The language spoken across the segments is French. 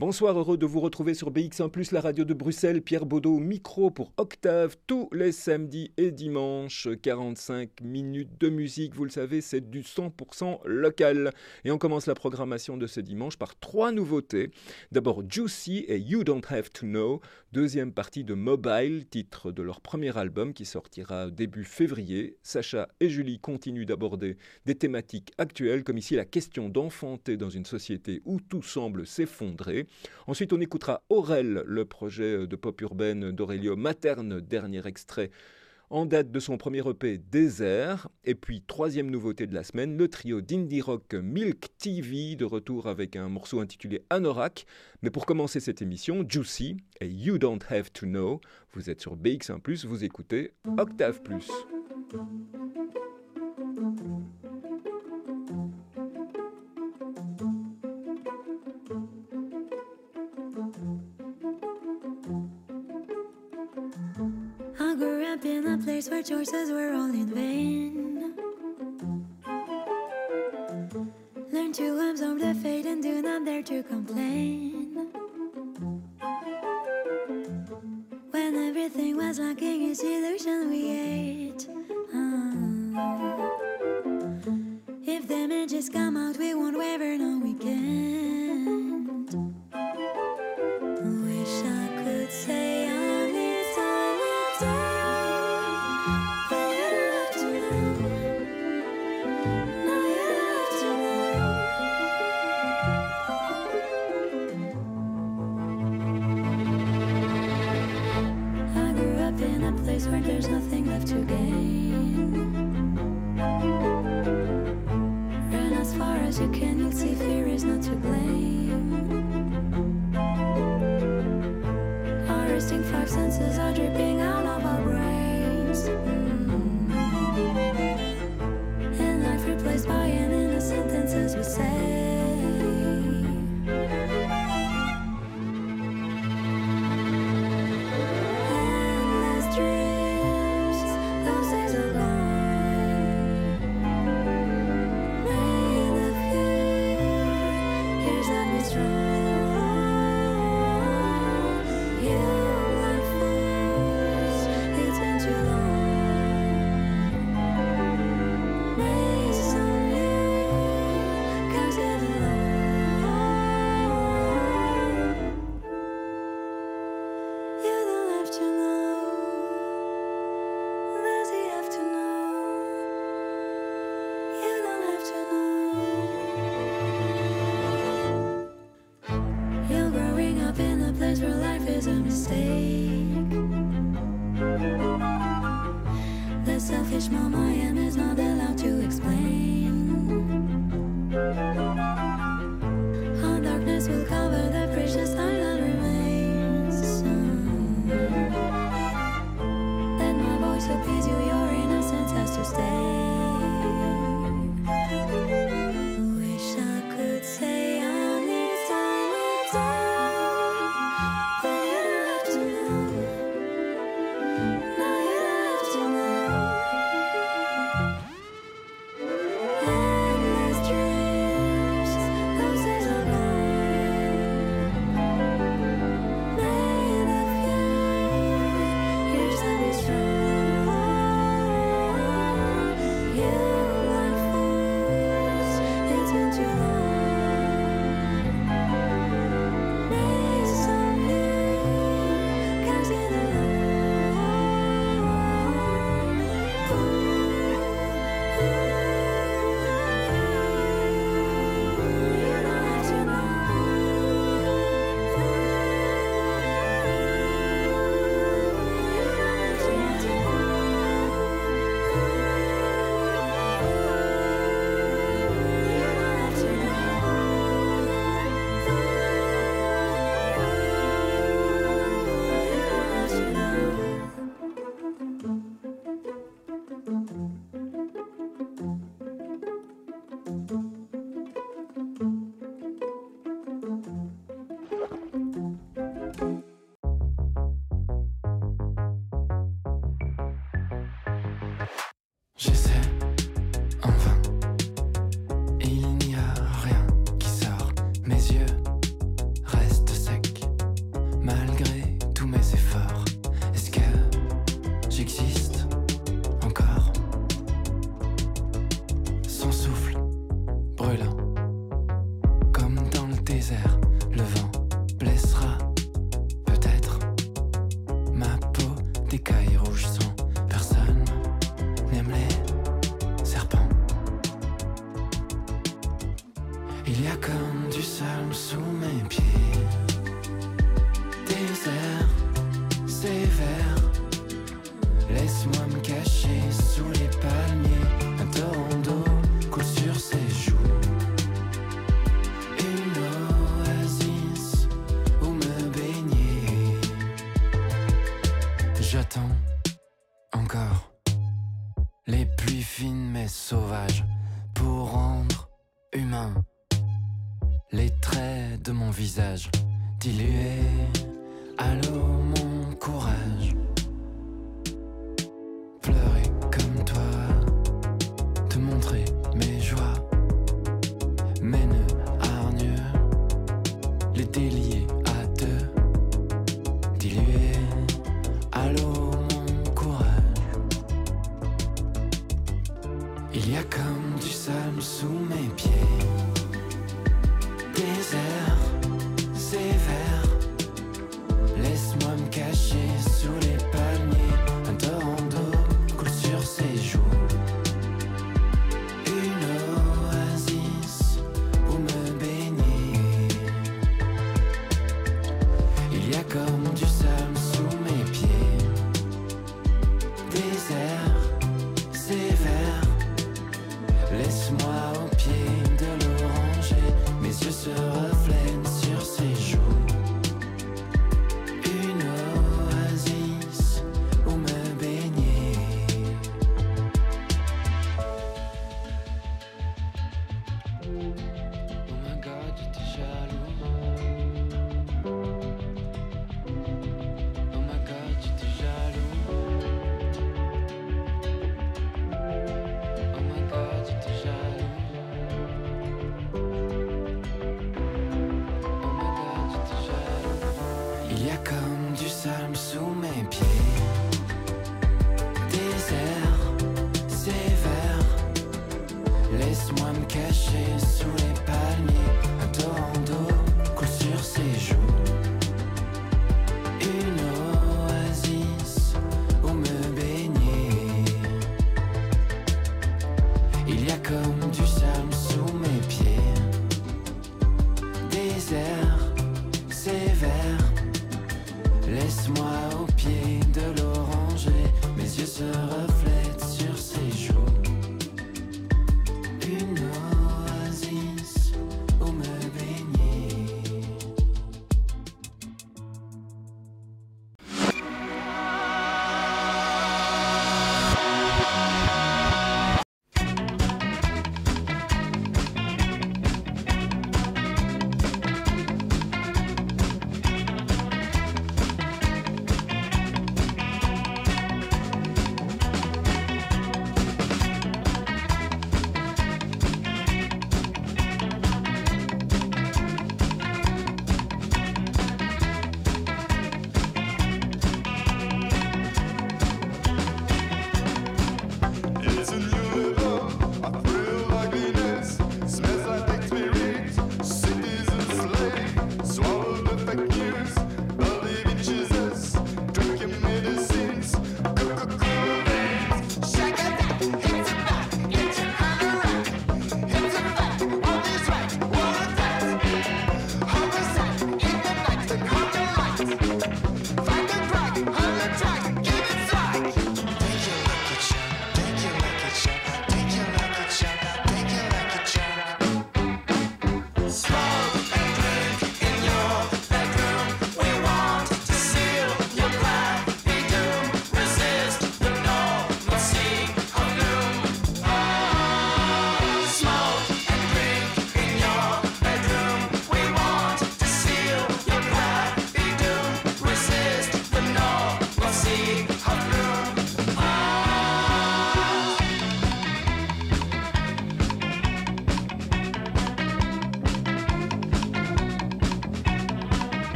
Bonsoir, heureux de vous retrouver sur BX1 la radio de Bruxelles. Pierre Baudot, micro pour Octave, tous les samedis et dimanches. 45 minutes de musique, vous le savez, c'est du 100% local. Et on commence la programmation de ce dimanche par trois nouveautés. D'abord Juicy et You Don't Have to Know, deuxième partie de Mobile, titre de leur premier album qui sortira début février. Sacha et Julie continuent d'aborder des thématiques actuelles, comme ici la question d'enfanter dans une société où tout semble s'effondrer. Ensuite, on écoutera Aurel, le projet de pop urbaine d'Aurelio Materne, dernier extrait en date de son premier EP Désert. Et puis, troisième nouveauté de la semaine, le trio d'indie rock Milk TV, de retour avec un morceau intitulé Anorak. Mais pour commencer cette émission, Juicy et You Don't Have to Know. Vous êtes sur BX1, vous écoutez Octave Plus. place where choices were all in vain. Learn to absorb the fate and do not dare to complain. When everything was lacking its illusion, we ate. Uh, if damages come out,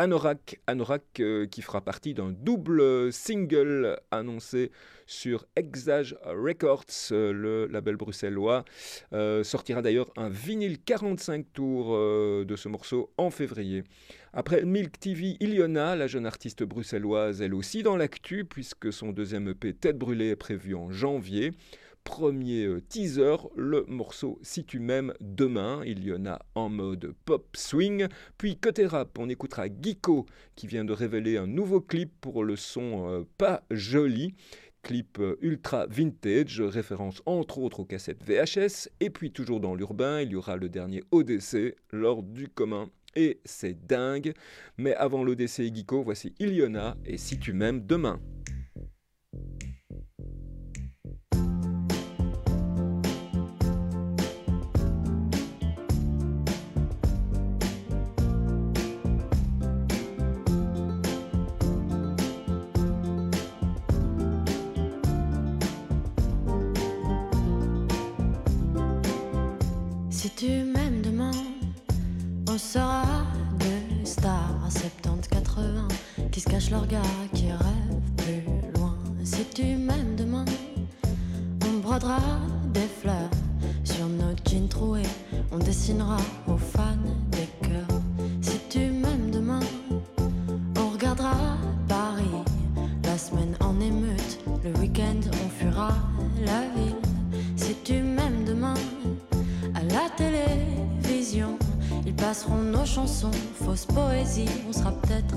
Anorak. Anorak euh, qui fera partie d'un double single annoncé sur Exage Records, euh, le label bruxellois. Euh, sortira d'ailleurs un vinyle 45 tours de ce morceau en février. Après Milk TV, Iliona, la jeune artiste bruxelloise, elle aussi dans l'actu, puisque son deuxième EP Tête brûlée est prévu en janvier premier euh, teaser, le morceau Si tu m'aimes demain. Il y en a en mode pop swing. Puis côté rap, on écoutera Geeko qui vient de révéler un nouveau clip pour le son euh, Pas Joli clip euh, ultra vintage, référence entre autres aux cassettes VHS, et puis toujours dans l'urbain, il y aura le dernier ODC, lors du commun. Et c'est dingue, mais avant l'ODC et Geeko, voici Iliona et Si tu m'aimes demain. Tu m'aimes demain, on sera deux stars à 70-80 qui se cachent leur gars, qui rêvent plus loin. Si tu m'aimes demain, on brodera des fleurs sur nos jeans troués, on dessinera aux fans passeront nos chansons, fausse poésie, on sera peut-être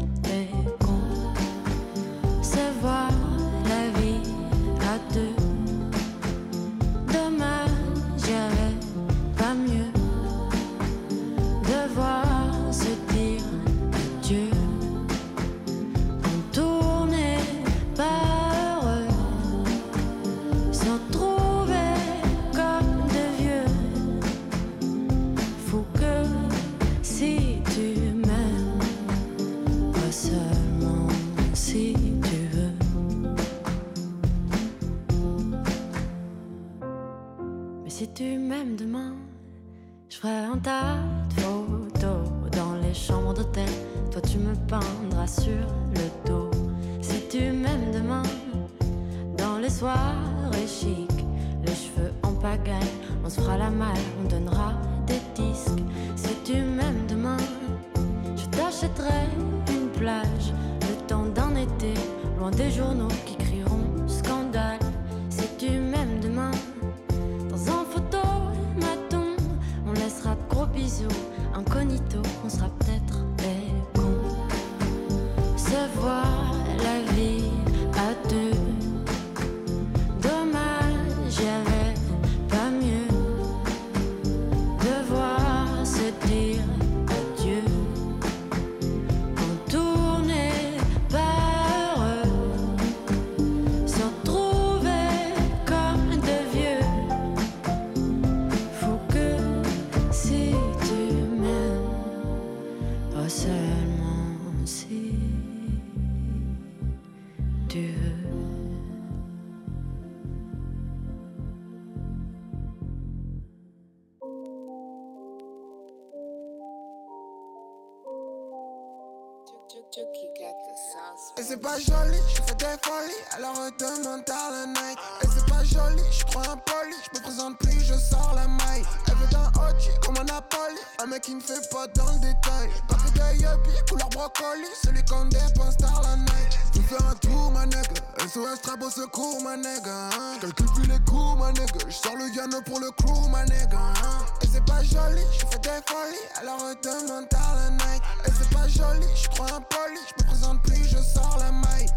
Et c'est pas joli, je fais des folies, alors demande à la night. Et c'est pas joli, je crois impoli, je me présente plus, je sors la maille. Elle veut d'un OG comme un Napoli, un mec qui ne fait pas dans le détail. Pas que des couleur brocoli, celui qu'on dépense dans la night. Tu fais un tour, ma nègre, SOS trap au secours, ma nègre. Hein. Calcule plus les coups, ma nègre, je sors le piano pour le crew, ma nègre. Hein. Et c'est pas joli, je fais des folies, alors demande à la night. Et c'est pas joli, je crois impoli, je me présente plus, je sors la maille.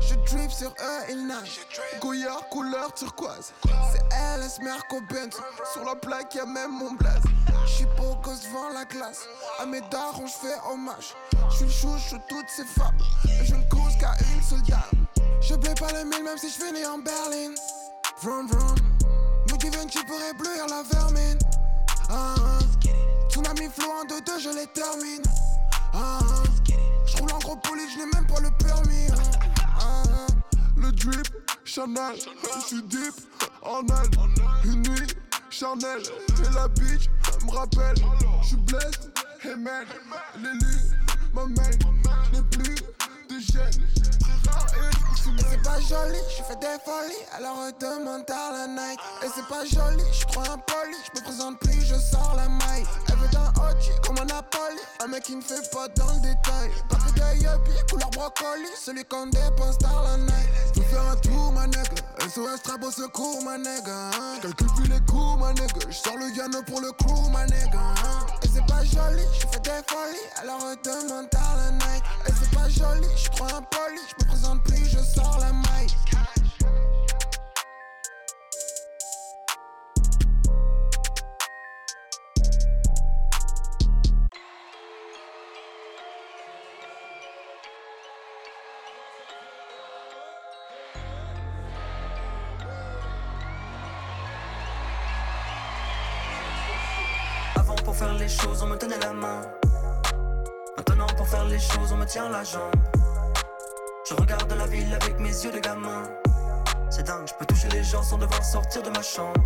Je drip sur eux, ils nagent. Goyard, couleur turquoise. LS Merco Benz. Sur la plaque, y'a même mon blaze. J'suis beau gosse devant la glace. À mes darons, j'fais hommage. J'suis le chouchou toutes ces femmes. Et je ne cause qu'à une seule dame. Je paie pas le mille, même si j'finis en Berlin. Vroom vroom. Qui tu pourrais bleuir la vermine. Ah, ah. Tsunami flow en 2-2, je les termine. Ah, ah. J'roule en gros poli, j'n'ai même pas le permis. Ah, ah. Le drip, Chanel, j'suis deep en elle. Une nuit, Chanel, et la bitch me rappelle. J'suis blessé, Hey man, l'élu, ma main, n'est plus de gêne. Et c'est pas joli, je fais des folies, alors demande à la night. Et c'est pas joli, je crois impoli, je me présente plus, je sors la maille. Elle veut d'un OG comme un Napoli, un mec qui ne fait pas dans le détail. Pas que des yuppies, couleur brocoli, celui qu'on dépense dans la night. Je faire un tour, ma nègre, SOS trap au secours, ma nègre. Hein. Calcule plus les coups, ma nègre, je sors le piano pour le crew, ma nègre. Hein. Et c'est pas joli, je fais des folies, alors demande à la night. Et c'est pas joli, je crois impoli, je me présente plus, je sors la maille. Avant pour faire les choses, on me tenait la main. Maintenant pour faire les choses, on me tient la jambe. Je regarde la ville avec mes yeux de gamin. C'est dingue, je peux toucher les gens sans devoir sortir de ma chambre.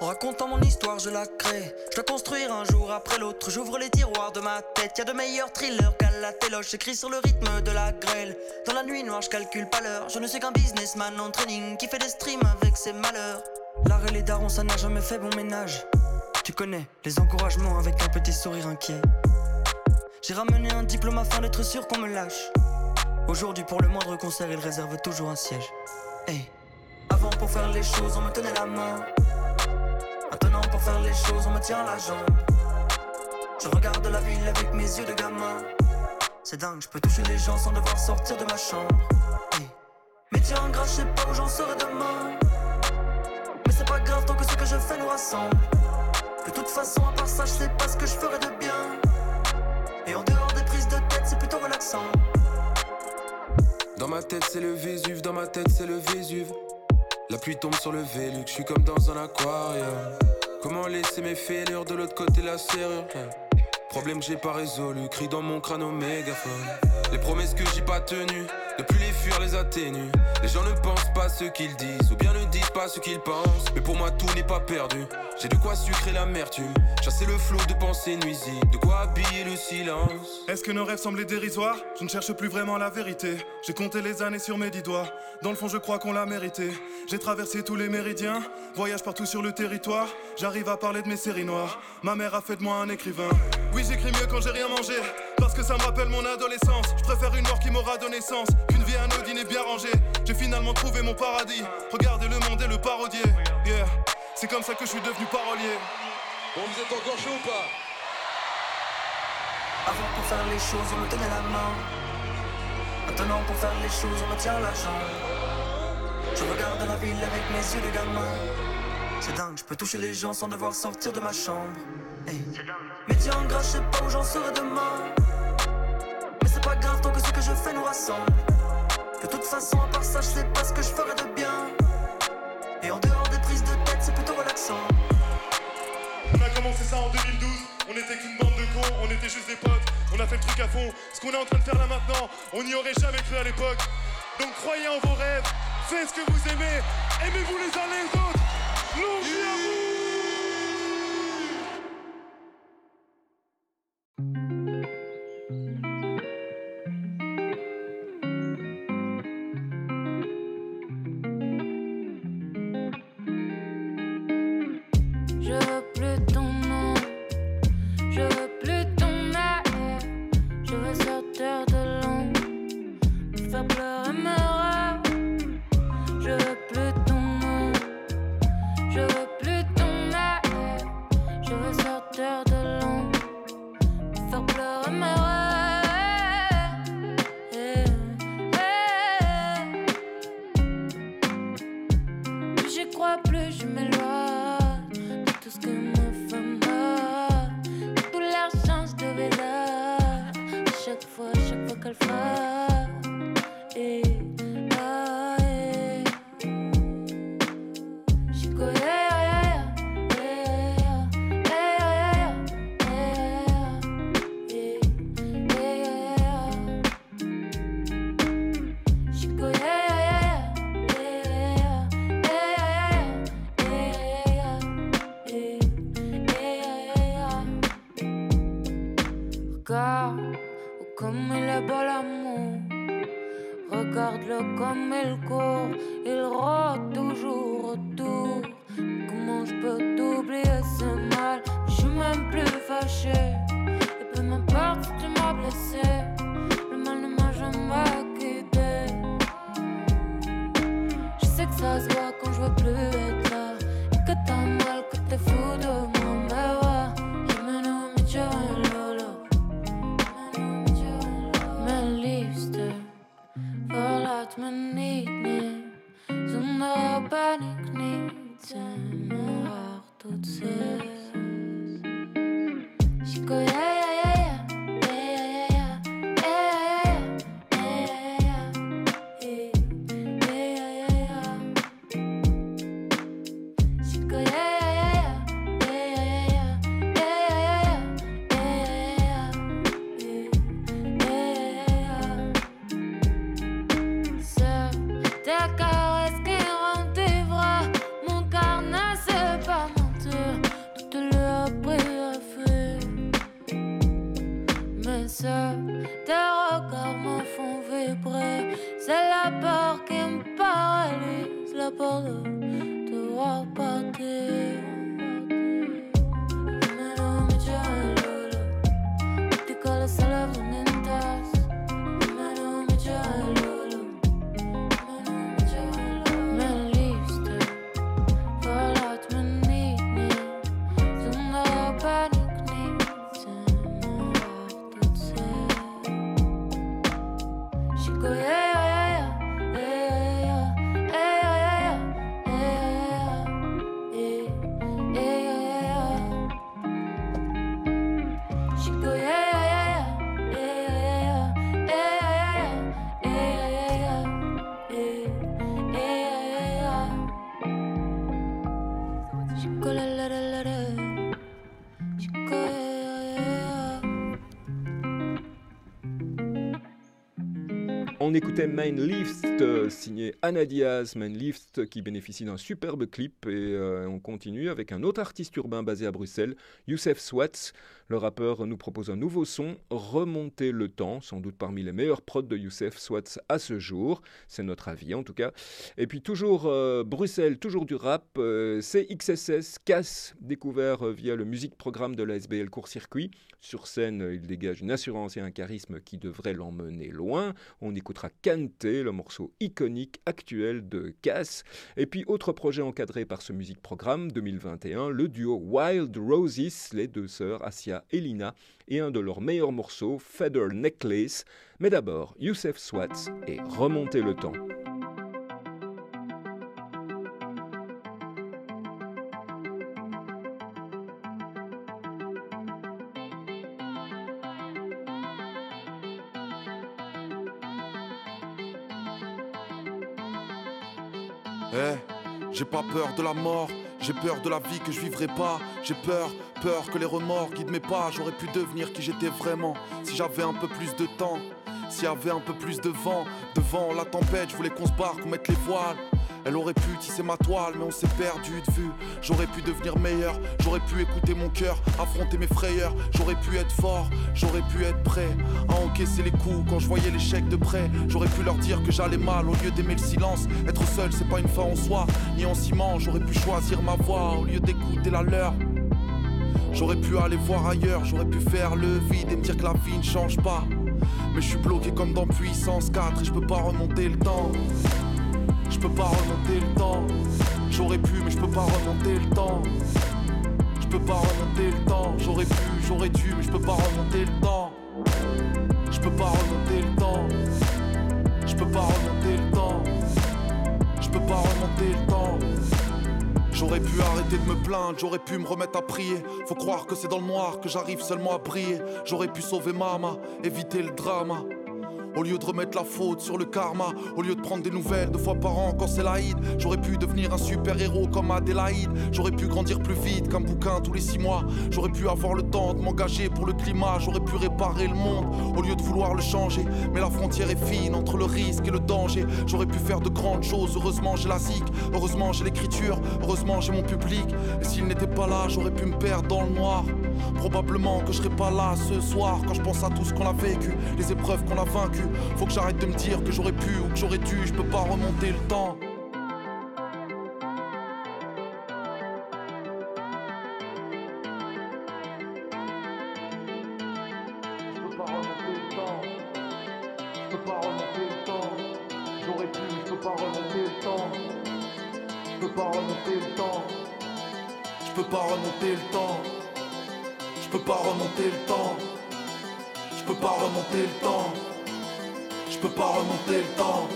En racontant mon histoire, je la crée. Je dois construire un jour après l'autre. J'ouvre les tiroirs de ma tête. Y a de meilleurs thrillers qu'à la téloche. J'écris sur le rythme de la grêle. Dans la nuit noire, je calcule pas l'heure. Je ne suis qu'un businessman en training qui fait des streams avec ses malheurs. L'art et les darons, ça n'a jamais fait bon ménage. Tu connais les encouragements avec un petit sourire inquiet. J'ai ramené un diplôme afin d'être sûr qu'on me lâche. Aujourd'hui, pour le moindre concert, il réserve toujours un siège. Hey. Avant, pour faire les choses, on me tenait la main. Maintenant, pour faire les choses, on me tient la jambe. Je regarde la ville avec mes yeux de gamin. C'est dingue, je peux toucher les gens sans devoir sortir de ma chambre. Hey. Métier ingrat, je sais pas où j'en serai demain. Mais c'est pas grave tant que ce que je fais nous rassemble. De toute façon, à part ça, je sais pas ce que je ferai de bien. Et en dehors des prises de tête, c'est plutôt relaxant. Dans ma tête c'est le Vésuve, dans ma tête c'est le Vésuve. La pluie tombe sur le Vélux, je suis comme dans un aquarium. Comment laisser mes fêlures de l'autre côté la serrure? Problème j'ai pas résolu, crie dans mon crâne au mégaphone. Les promesses que j'ai pas tenues, ne plus les fuir, les atténuer. Les gens ne pensent pas ce qu'ils disent, ou bien ne disent pas ce qu'ils pensent. Mais pour moi tout n'est pas perdu. J'ai de quoi sucrer l'amertume, chasser le flot de pensées nuisibles, de quoi habiller le silence. Est-ce que nos rêves semblaient dérisoires? Je ne cherche plus vraiment la vérité. J'ai compté les années sur mes dix doigts. Dans le fond, je crois qu'on l'a mérité. J'ai traversé tous les méridiens, voyage partout sur le territoire. J'arrive à parler de mes séries noires. Ma mère a fait de moi un écrivain. Oui, j'écris mieux quand j'ai rien mangé. Parce que ça me rappelle mon adolescence. Je préfère une mort qui m'aura donné sens qu'une vie anodine et bien rangée. J'ai finalement trouvé mon paradis. Regardez le monde et le parodier. Yeah, c'est comme ça que je suis devenu parolier. Bon, vous êtes encore chaud ou pas Avant pour faire les choses, on me tenait la main. Maintenant pour faire les choses, on me tient la jambe. Je regarde la ville avec mes yeux de gamin. C'est dingue, je peux toucher les gens sans devoir sortir de ma chambre. Hey. Métier ingrat, je sais pas où j'en serai demain. Mais c'est pas grave tant que ce que je fais nous rassemble. De toute façon, à part ça, je sais pas ce que je ferai de bien. Et en dehors des prises de tête, c'est plutôt relaxant. On a commencé ça en 2012, on était qu'une bande de cons, on était juste des potes, on a fait le truc à fond. Ce qu'on est en train de faire là maintenant, on n'y aurait jamais cru à l'époque. Donc croyez en vos rêves, faites ce que vous aimez, aimez-vous les uns les autres. Longue à vous plus On écoutait Main Euh, signé Anna Diaz, Main Lift qui bénéficie d'un superbe clip et euh, on continue avec un autre artiste urbain basé à Bruxelles, Youssef Swats. Le rappeur nous propose un nouveau son, Remonter le temps, sans doute parmi les meilleurs prods de Youssef Swats à ce jour, c'est notre avis en tout cas. Et puis toujours euh, Bruxelles, toujours du rap, euh, c'est XSS, Cass, découvert via le musique programme de la SBL Court Circuit. Sur scène, il dégage une assurance et un charisme qui devrait l'emmener loin. On écoutera Kanté, le morceau iconique actuel de Cass. Et puis autre projet encadré par ce musique programme 2021, le duo Wild Roses, les deux sœurs Asia et Lina, et un de leurs meilleurs morceaux, Feather Necklace. Mais d'abord, Youssef Swats et Remonter le temps. J'ai pas peur de la mort, j'ai peur de la vie que je vivrai pas. J'ai peur, peur que les remords guident mes pas. J'aurais pu devenir qui j'étais vraiment si j'avais un peu plus de temps. S'il y avait un peu plus de vent, devant la tempête, je voulais qu'on se barre, qu'on mette les voiles. Elle aurait pu tisser ma toile, mais on s'est perdu de vue. J'aurais pu devenir meilleur, j'aurais pu écouter mon cœur, affronter mes frayeurs. J'aurais pu être fort, j'aurais pu être prêt à encaisser les coups quand je voyais l'échec de près. J'aurais pu leur dire que j'allais mal au lieu d'aimer le silence. Être seul, c'est pas une fin en soi, ni en ciment. J'aurais pu choisir ma voix au lieu d'écouter la leur. J'aurais pu aller voir ailleurs, j'aurais pu faire le vide et me dire que la vie ne change pas. Mais je suis bloqué comme dans puissance 4 et je peux pas remonter le temps. Je peux pas remonter le temps. J'aurais pu, mais je peux pas remonter le temps. Je peux pas remonter le temps. J'aurais pu, j'aurais dû, mais je peux pas remonter le temps. Je peux pas remonter le temps. Je peux pas remonter le temps. Je peux pas remonter le temps. J'aurais pu arrêter de me plaindre, j'aurais pu me remettre à prier. Faut croire que c'est dans le noir que j'arrive seulement à briller. J'aurais pu sauver Mama, éviter le drama. Au lieu de remettre la faute sur le karma, au lieu de prendre des nouvelles deux fois par an quand c'est l'Aïd, j'aurais pu devenir un super héros comme Adélaïde. J'aurais pu grandir plus vite qu'un bouquin tous les six mois. J'aurais pu avoir le temps de m'engager pour le climat. J'aurais pu réparer le monde au lieu de vouloir le changer. Mais la frontière est fine entre le risque et le danger. J'aurais pu faire de grandes choses. Heureusement, j'ai la zik. Heureusement, j'ai l'écriture. Heureusement, j'ai mon public. Et s'il n'était pas là, j'aurais pu me perdre dans le noir. Probablement que je serais pas là ce soir quand je pense à tout ce qu'on a vécu, les épreuves qu'on a vaincues. Faut que j'arrête de me dire que j'aurais pu ou que j'aurais dû, je peux pas remonter le temps. Je peux pas remonter le temps. Je peux pas remonter le temps. Je peux pas remonter le temps. Je peux pas remonter le temps.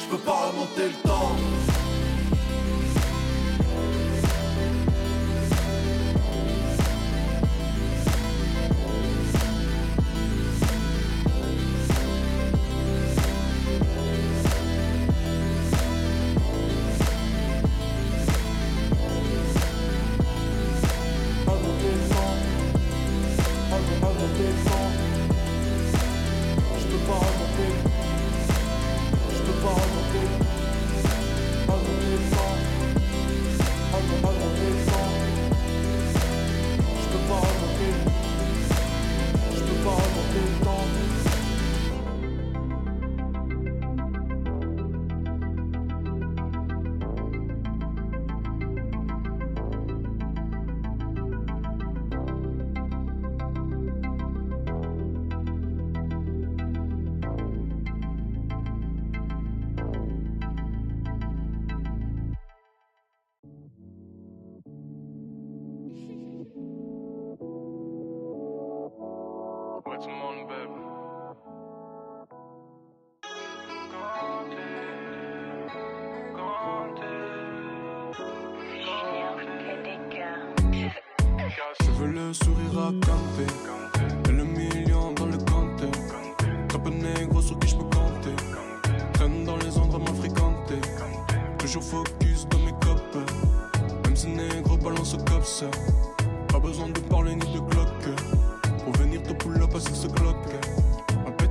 Je peux pas remonter le temps.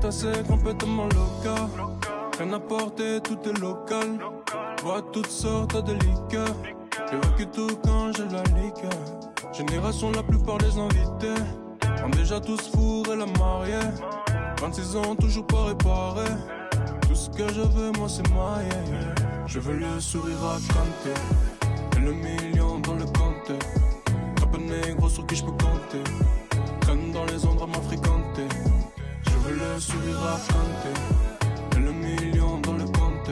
Pétassé complètement local Rien à porter, tout est local Vois toutes sortes de liqueurs J'évacue tout quand j'ai la liqueur Génération, la plupart des invités ont déjà tous fourré la mariée. 26 ans, toujours pas réparé. Tout ce que je veux, moi, c'est yeah. Je veux le sourire à Kanté. Et le million dans le compte. Cap négro sur qui je peux compter. Traîne dans les endroits mal fréquentés. Je Kanté. Et le million dans le compte.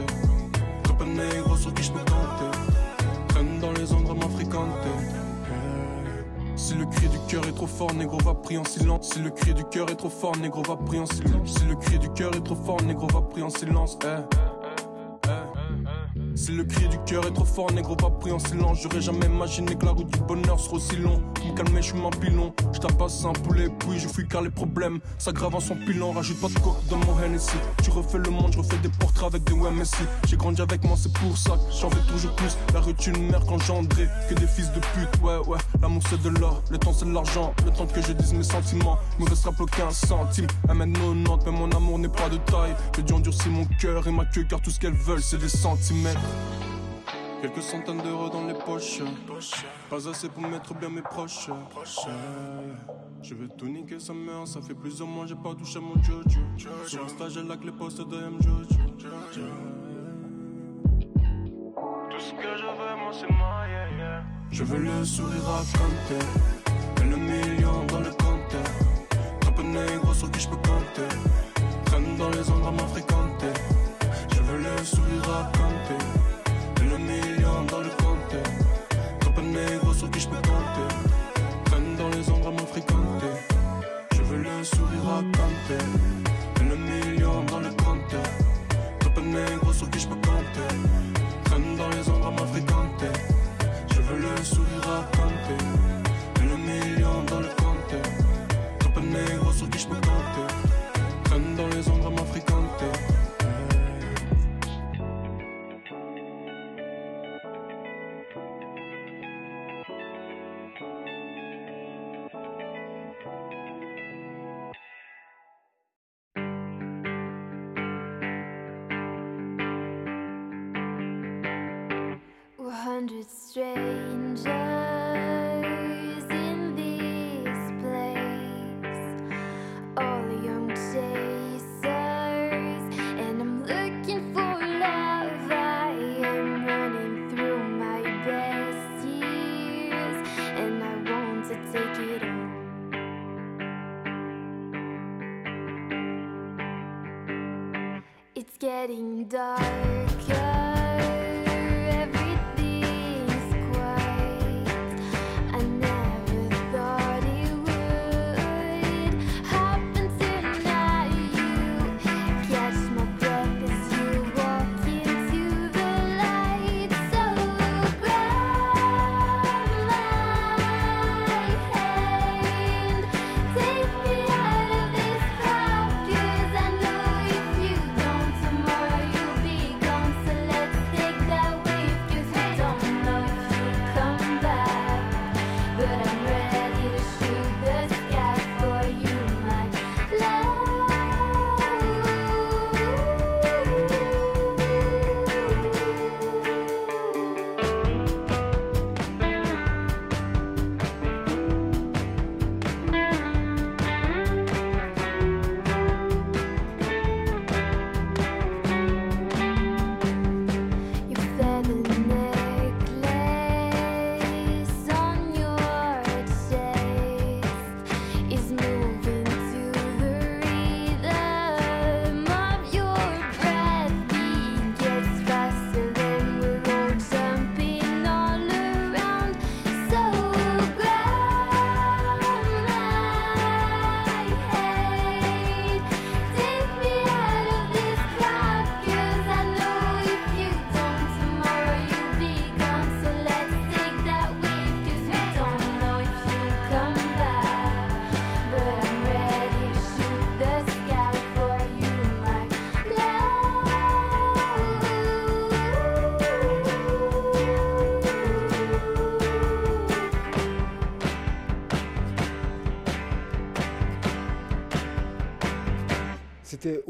Cap négro sur qui je peux compter. Traîne dans les endroits mal fréquentés. Si le cri du cœur est trop fort, négro va prier en silence. Si le cri du cœur est trop fort, négro va prier en silence. Si le cri du cœur est trop fort, négro va prier en silence. Eh. Si le cri du cœur est trop fort, négro va prier en silence. J'aurais jamais imaginé que la route du bonheur serait aussi long. Pour me calmer, je suis un pilon. Je tabasse un poulet, puis je fuis car les problèmes s'aggravent en son pilon. Rajoute pas de coke dans mon Hennessy. Tu refais le monde, je refais des portraits avec des WMSI. J'ai grandi avec moi, c'est pour ça que j'en veux toujours plus. La rue est une mère qu'engendrée, que des fils de pute. Ouais, ouais, l'amour c'est de l'or, le temps c'est de l'argent. Le temps que je dise mes sentiments, me restera plus qu'un centime. MN90, mais mon amour n'est pas de taille. J'ai dû endurcir mon cœur et ma queue, car tout ce qu'elles veulent c'est des centimètres. Quelques centaines d'euros dans les poches. Pas assez pour mettre bien mes proches. Je veux tout niquer sa mère, ça fait plus ou moins j'ai pas touché mon jojo. Sur Insta j'ai like les posts de M Jojo. Tout ce que je veux, moi c'est moi, yeah, yeah. Je veux le sourire à Kanté. Et le million dans le compteur. Cap négro sur qui je peux compter. Traîne dans les endroits mal fréquentés. Je veux le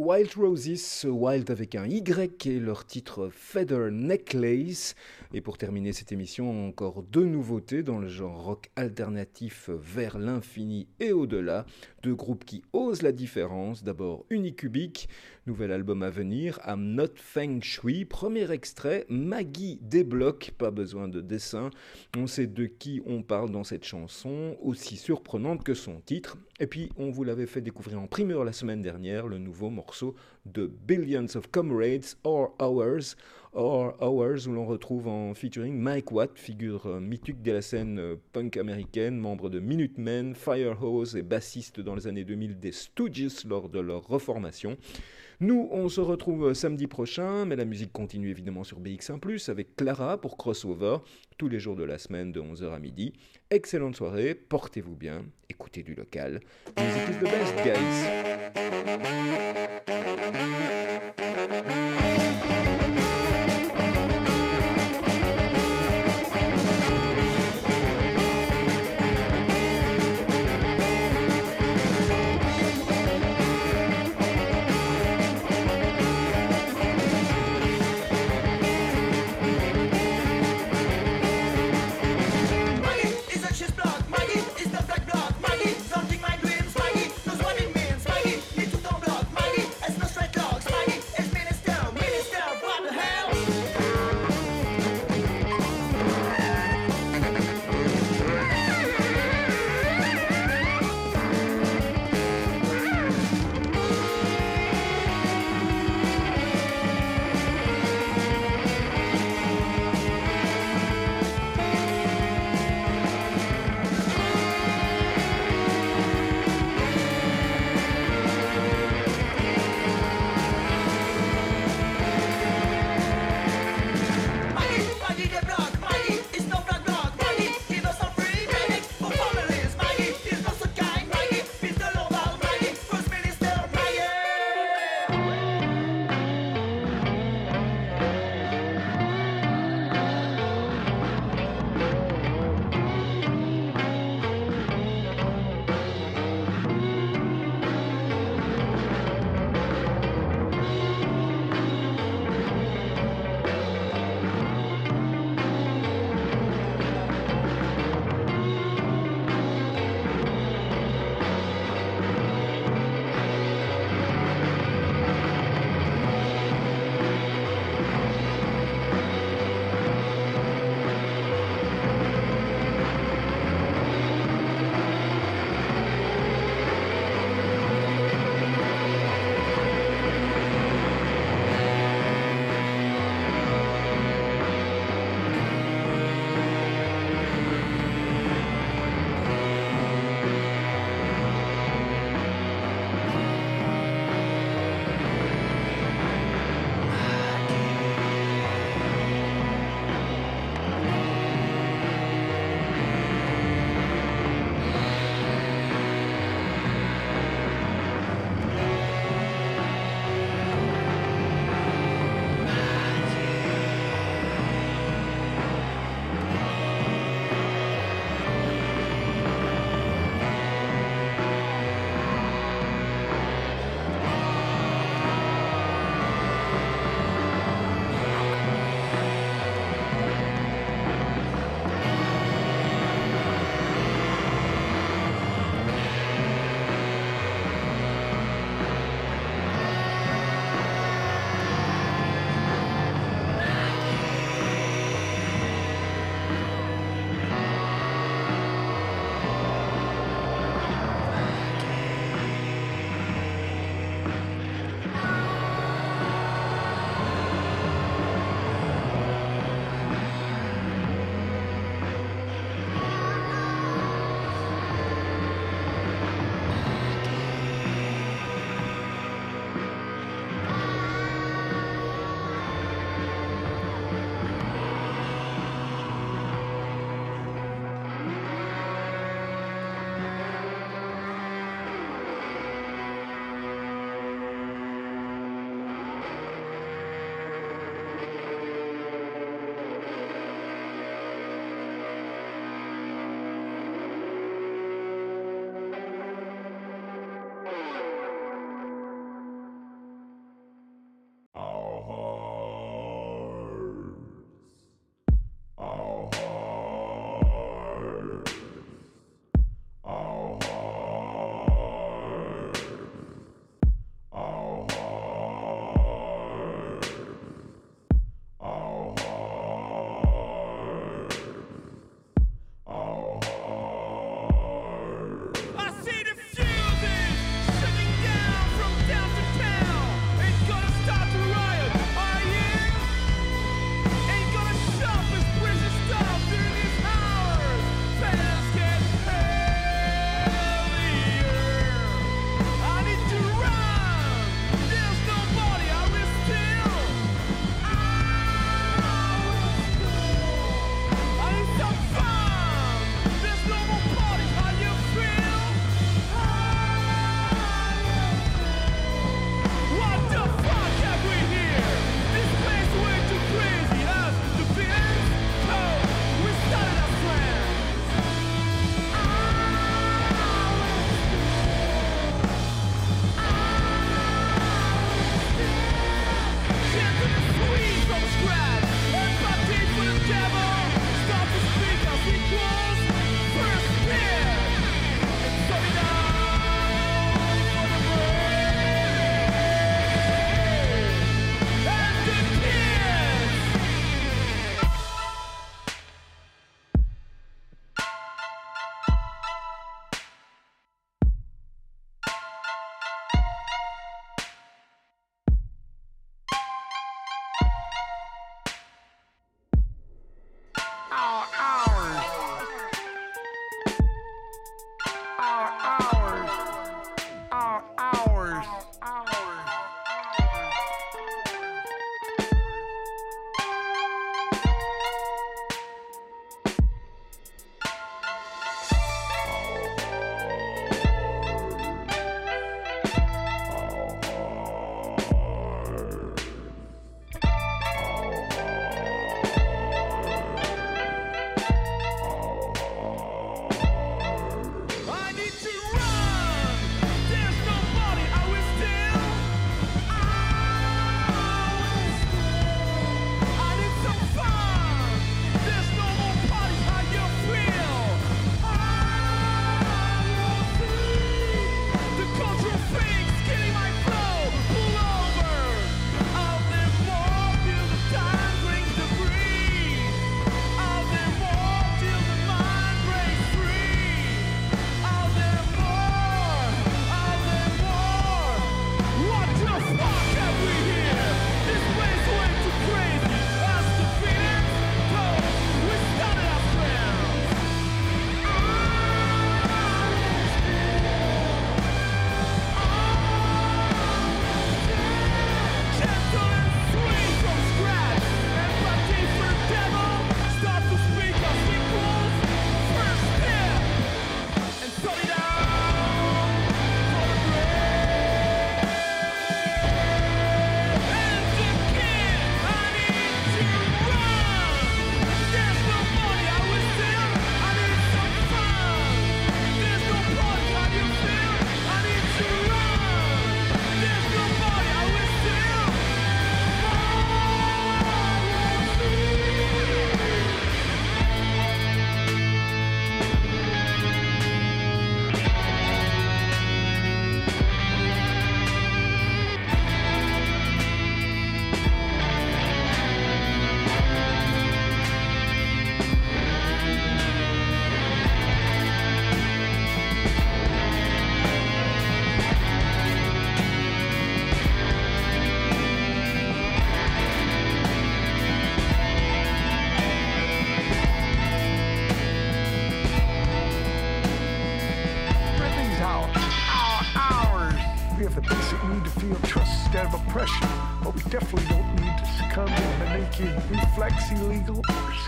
Wild Roses, Wild avec un Y et leur titre Feather Necklace. Et pour terminer cette émission, encore deux nouveautés dans le genre rock alternatif vers l'infini et au-delà. Deux groupes qui osent la différence. D'abord Unicubic, nouvel album à venir, I'm Not Feng Shui. Premier extrait, Maggie débloque, pas besoin de dessin. On sait de qui on parle dans cette chanson, aussi surprenante que son titre. Et puis, on vous l'avait fait découvrir en primeur la semaine dernière, le nouveau morceau de Billions of Comrades, Or Hours, Hours, où l'on retrouve en featuring Mike Watt, figure euh, mythique de la scène euh, punk américaine, membre de Minutemen, Firehose et bassiste dans les années 2000 des Stooges lors de leur reformation. Nous, on se retrouve samedi prochain, mais la musique continue évidemment sur BX1+, avec Clara pour Crossover, tous les jours de la semaine de 11h à midi. Excellente soirée, portez-vous bien, écoutez du local. Music is the best, guys.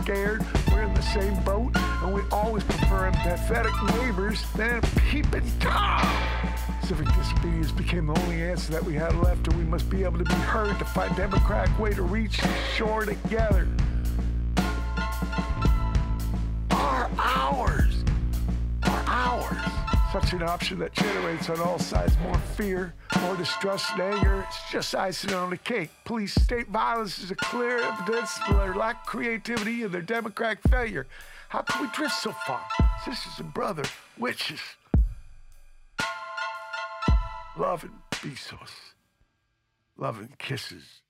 Scared, we're in the same boat, and we always prefer empathetic neighbors than peeping Tom. Civic disobedience became the only answer that we had left, and we must be able to be heard to find democratic way to reach shore together. Our hours! Our hours! Such an option that generates on all sides more fear, more distrust and anger. It's just icing on the cake. Police state violence is a clear evidence of their lack of creativity and their democratic failure. How can we drift so far? Sisters and brother, witches. Love and Bezos. Love and kisses.